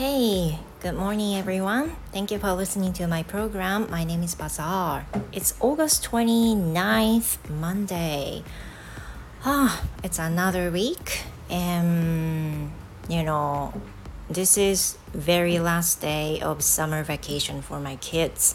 Hey, good morning everyone. Thank you for listening to my program. My name is Bazaar. It's August 29th, Monday. Ah, it's another week and you know, this is very last day of summer vacation for my kids.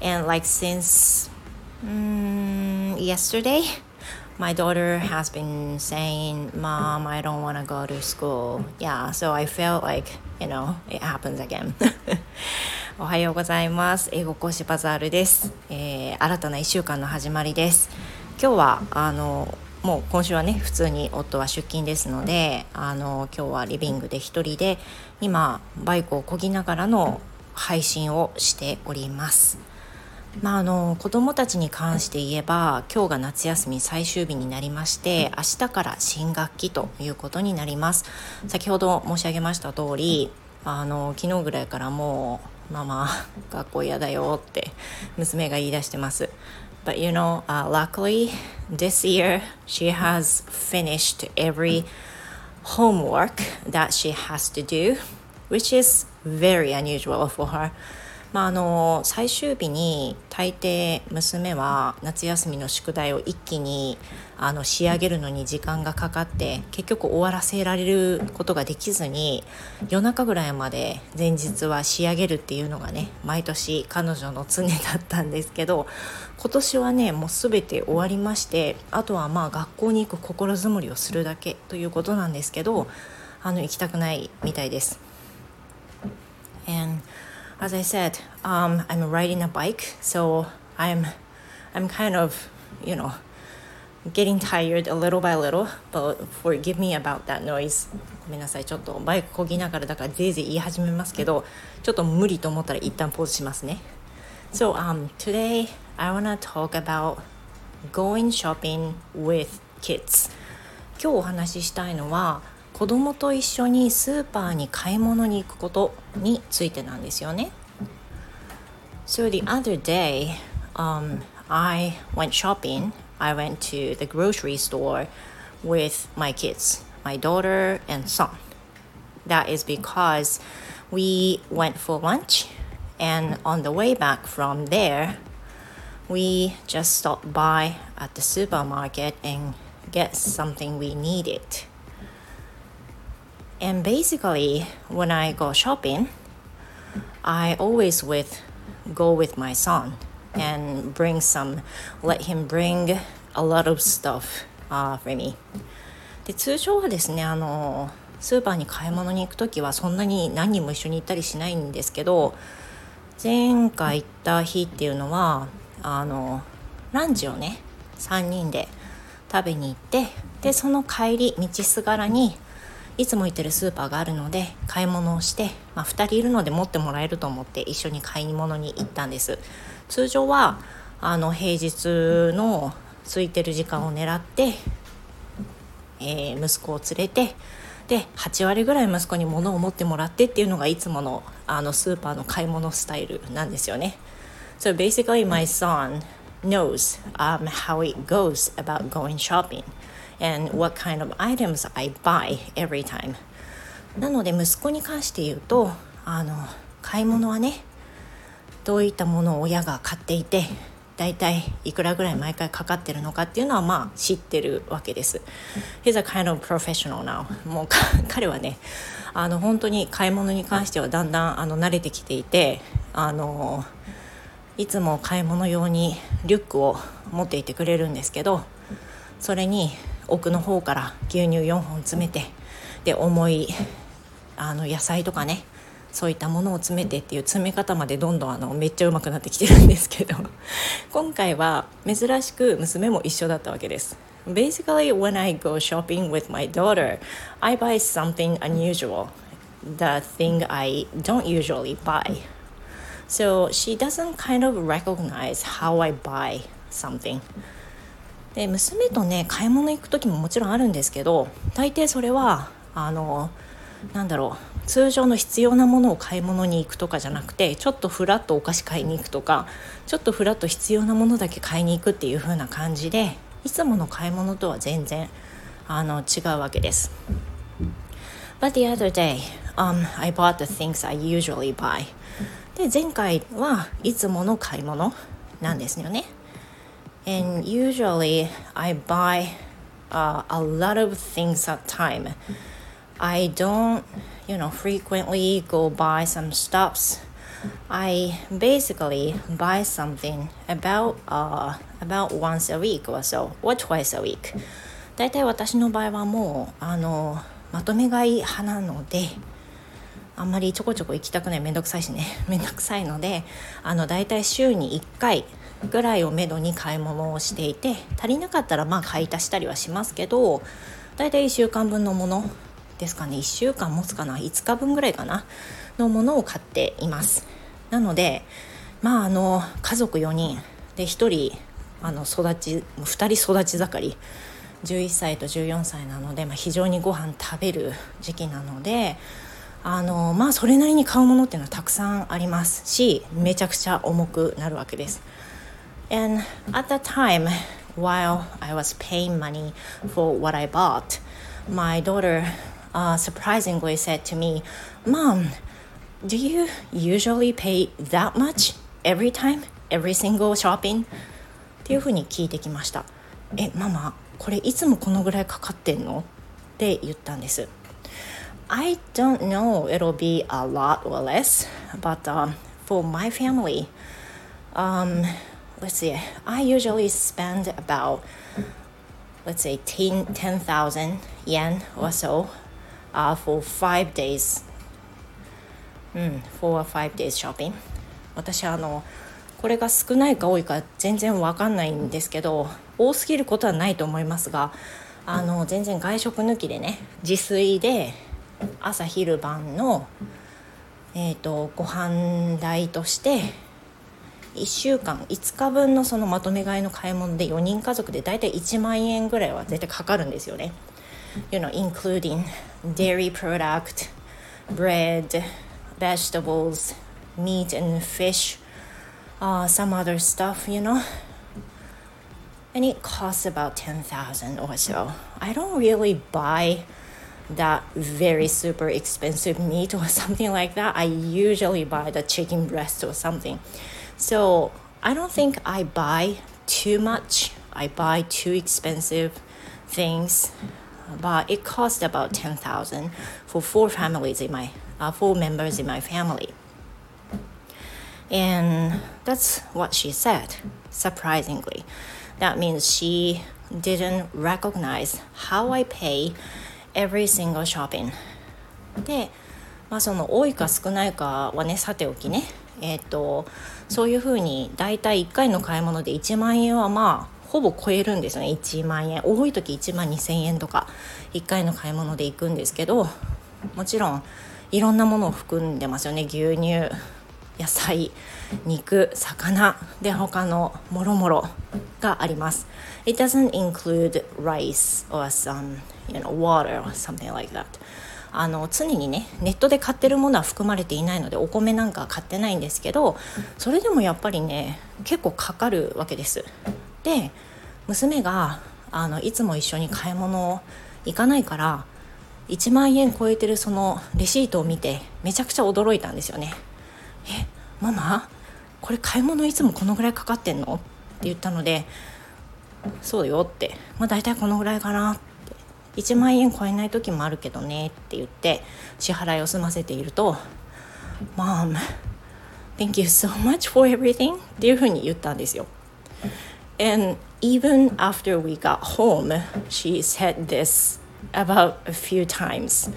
And like since mm, yesterday, my daughter has been saying, Mom, I don't want to go to school. Yeah, so I felt like, you know, it happens again. おはようございます。英語講師バザールです、えー、新たな1週間の始まりです。今日は、あの、もう今週はね普通に夫は出勤ですのであの今日はリビングで一人で今バイクをこぎながらの配信をしております。まあ、あの子どもたちに関して言えば今日が夏休み最終日になりまして明日から新学期ということになります先ほど申し上げました通りあの昨日ぐらいからもうママ学校嫌だよって娘が言い出してます But you know、uh, luckily this year she has finished every homework that she has to do which is very unusual for her まあ、あの最終日に大抵娘は夏休みの宿題を一気にあの仕上げるのに時間がかかって結局終わらせられることができずに夜中ぐらいまで前日は仕上げるっていうのがね毎年彼女の常だったんですけど今年はねもう全て終わりましてあとはまあ学校に行く心づもりをするだけということなんですけどあの行きたくないみたいです。And as I said, um, I'm riding a bike, so I'm I'm kind of, you know, getting tired a little by little, but forgive me about that noise. ごめんなさい、ちょっとバイクこぎながらだからぜいぜい言い始めますけど、ちょっと無理と思ったら一旦ポーズしますね。So, um, today I wanna talk about going shopping with kids. 今日お話ししたいのは、子供と一緒にスーパーに買い物に行くことについてなんですよね。So the other day, um, I went shopping. I went to the grocery store with my kids, my daughter and son. That is because we went for lunch, and on the way back from there, we just stopped by at the supermarket and get something we needed. And basically, when I go shopping, I always with go with my son and bring some, let him bring a lot of stuff、uh, for me. で通常はですねあのスーパーに買い物に行く時はそんなに何人も一緒に行ったりしないんですけど前回行った日っていうのはあのランチをね3人で食べに行ってでその帰り道すがらにいつも行ってるスーパーがあるので買い物をして、まあ、2人いるので持ってもらえると思って一緒に買い物に行ったんです通常はあの平日の空いてる時間を狙って、えー、息子を連れてで8割ぐらい息子に物を持ってもらってっていうのがいつものあのスーパーの買い物スタイルなんですよね。So basically my son knows um, how it goes about going shopping. And what kind of items I buy every time なので息子に関して言うとあの買い物はねどういったものを親が買っていて大体いくらぐらい毎回かかってるのかっていうのはまあ知ってるわけです。He's a kind of professional now. もう 彼はねあの本当に買い物に関してはだんだんあの慣れてきていてあのいつも買い物用にリュックを持っていてくれるんですけどそれに奥の方から牛乳4本詰めてで重いあの野菜とかねそういったものを詰めてっていう詰め方までどんどんあのめっちゃうまくなってきてるんですけど今回は珍しく娘も一緒だったわけです Basically when I go shopping with my daughter I buy something unusual the thing I don't usually buy so she doesn't kind of recognize how I buy something で娘とね買い物行く時ももちろんあるんですけど大抵それはあのなんだろう通常の必要なものを買い物に行くとかじゃなくてちょっとふらっとお菓子買いに行くとかちょっとふらっと必要なものだけ買いに行くっていう風な感じでいつもの買い物とは全然あの違うわけです。But the other day, um, I bought the things I usually buy で前回はいつもの買い物なんですよね and usually I buy、uh, a lot of things at time I don't you know frequently go buy some stuffs I basically buy something about uh, about once a week or so or twice a week だいたい私の場合はもうあのまとめ買い派なのであんまりちょこちょこ行きたくないめんどくさいしねめんどくさいのであのだいたい週に1回ぐらいをめどに買い物をしていて足りなかったらまあ買い足したりはしますけどだいたい1週間分のものですかね。1週間持つかな。5日分ぐらいかな。のものを買っています。なのでまああの家族4人。で1人あの育ち2人育ち盛り。11歳と14歳なので、まあ、非常にご飯食べる時期なのであのまあそれなりに買うものっていうのはたくさんありますしめちゃくちゃ重くなるわけです。And at that time, while I was paying money for what I bought, my daughter uh, surprisingly said to me, Mom, do you usually pay that much every time? Every single shopping? っていうふうに聞いてきました。え、ママ、これいつもこのぐらいかかってんのって言ったんです。I don't know it'll be a lot or less, but um, for my family, um, let's see, I usually spend about, let's say, 10,000 10, yen or so uh, for five days. Mm, for five days shopping. 私あのこれが少ないか多いか全然わかんないんですけど多すぎることはないと思いますがあの全然外食抜きでね自炊で朝昼晩の、えーと、ご飯代として1週間5日分のそのまとめ買いの買い物で4人家族で大体1万円ぐらいは絶対かかるんですよね。You know, including dairy product, bread, vegetables, meat and fish, uh, some other stuff, you know. And it costs about 10,000 or so. I don't really buy that very super expensive meat or something like that, I usually buy the chicken breast or something. So I don't think I buy too much. I buy too expensive things, but it cost about ten thousand for four families in my uh, four members in my family. And that's what she said, surprisingly. That means she didn't recognize how I pay every single shopping で、まあ、その多いか少ないかはねさておきね えっ、ー、とそういうふうに大体1回の買い物で1万円はまあほぼ超えるんですよね。1万円。多い時1万2,000円とか1回の買い物で行くんですけどもちろんいろんなものを含んでますよね。牛乳野菜肉魚で他のもろもろがあります。It doesn't include rice or some you know, water or something like that. あの常にねネットで買ってるものは含まれていないのでお米なんか買ってないんですけどそれでもやっぱりね結構かかるわけです。で娘があのいつも一緒に買い物行かないから1万円超えてるそのレシートを見てめちゃくちゃ驚いたんですよね。えママこれ買い物いつもこのぐらいかかってんの？って言ったのでそうよって。まあ大体このぐらいかなって。1万円超えない時もあるけどねって言って支払いを済ませていると「Mom thank you so much for everything」っていうふうに言ったんですよ。And even after we got home, she said this about a few times.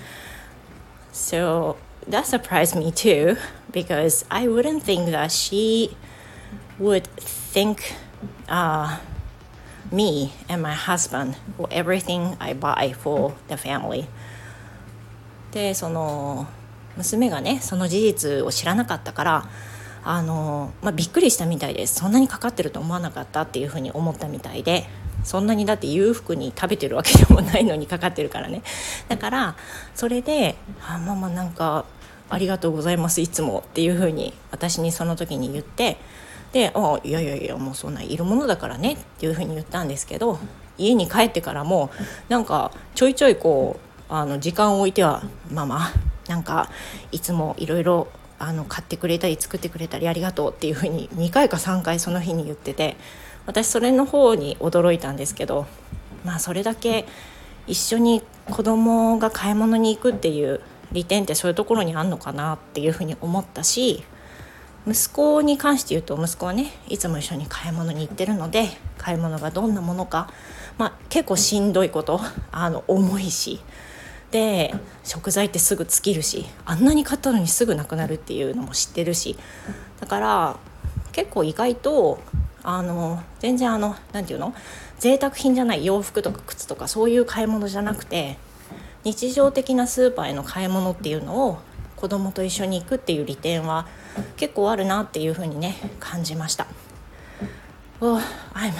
So that surprised me too because I wouldn't think that she would think uh, me and my husband for everything I buy for the family. でその娘がねその事実を知らなかったからあの、まあ、びっくりしたみたいです。そんなにかかってると思わなかったっていうふうに思ったみたいでそんなにだって裕福に食べてるわけでもないのにかかってるからね。だからそれで「あママなんかありがとうございますいつも」っていうふうに私にその時に言ってで「あいやいやいやもうそんないるものだからね」っていうふうに言ったんですけど家に帰ってからもなんかちょいちょいこうあの時間を置いては「ママなんかいつもいろいろ買ってくれたり作ってくれたりありがとうっていうふうに2回か3回その日に言ってて私それの方に驚いたんですけどまあそれだけ一緒に子供が買い物に行くっていう利点ってそういうところにあんのかなっていうふうに思ったし息子に関して言うと息子はねいつも一緒に買い物に行ってるので買い物がどんなものか、まあ、結構しんどいことあの重いし。で食材ってすぐ尽きるしあんなに買ったのにすぐなくなるっていうのも知ってるし。だから結構意外とあの全然あの何て言うの贅沢品じゃない洋服とか靴とかそういう買い物じゃなくて日常的なスーパーへの買い物っていうのを子供と一緒に行くっていう利点は結構あるなっていうふうにね感じました。Oh, I'm,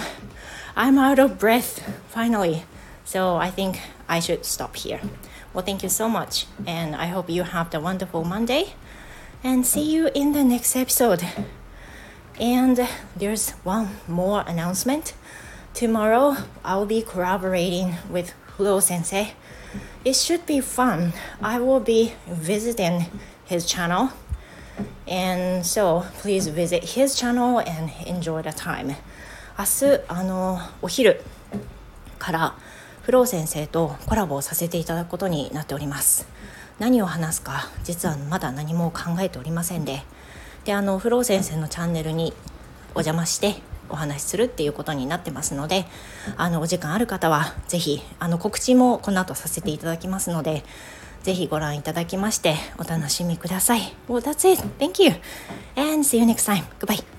I'm out of breath finally. So I think I should stop here. Well, thank you so much. And I hope you have a wonderful Monday. And see you in the next episode. And there's one more announcement. Tomorrow, I'll be collaborating with Furo Sensei. It should be fun. I will be visiting his channel. And so please visit his channel and enjoy the time. 明日、あの、お昼からフロー先生とコラボをさせていただくことになっております何を話すか実はまだ何も考えておりませんでであのフロー先生のチャンネルにお邪魔してお話しするっていうことになってますのであのお時間ある方は是非あの告知もこの後させていただきますのでぜひご覧いただきましてお楽しみください。Well, that's it. Thank you. And see you next time. Goodbye.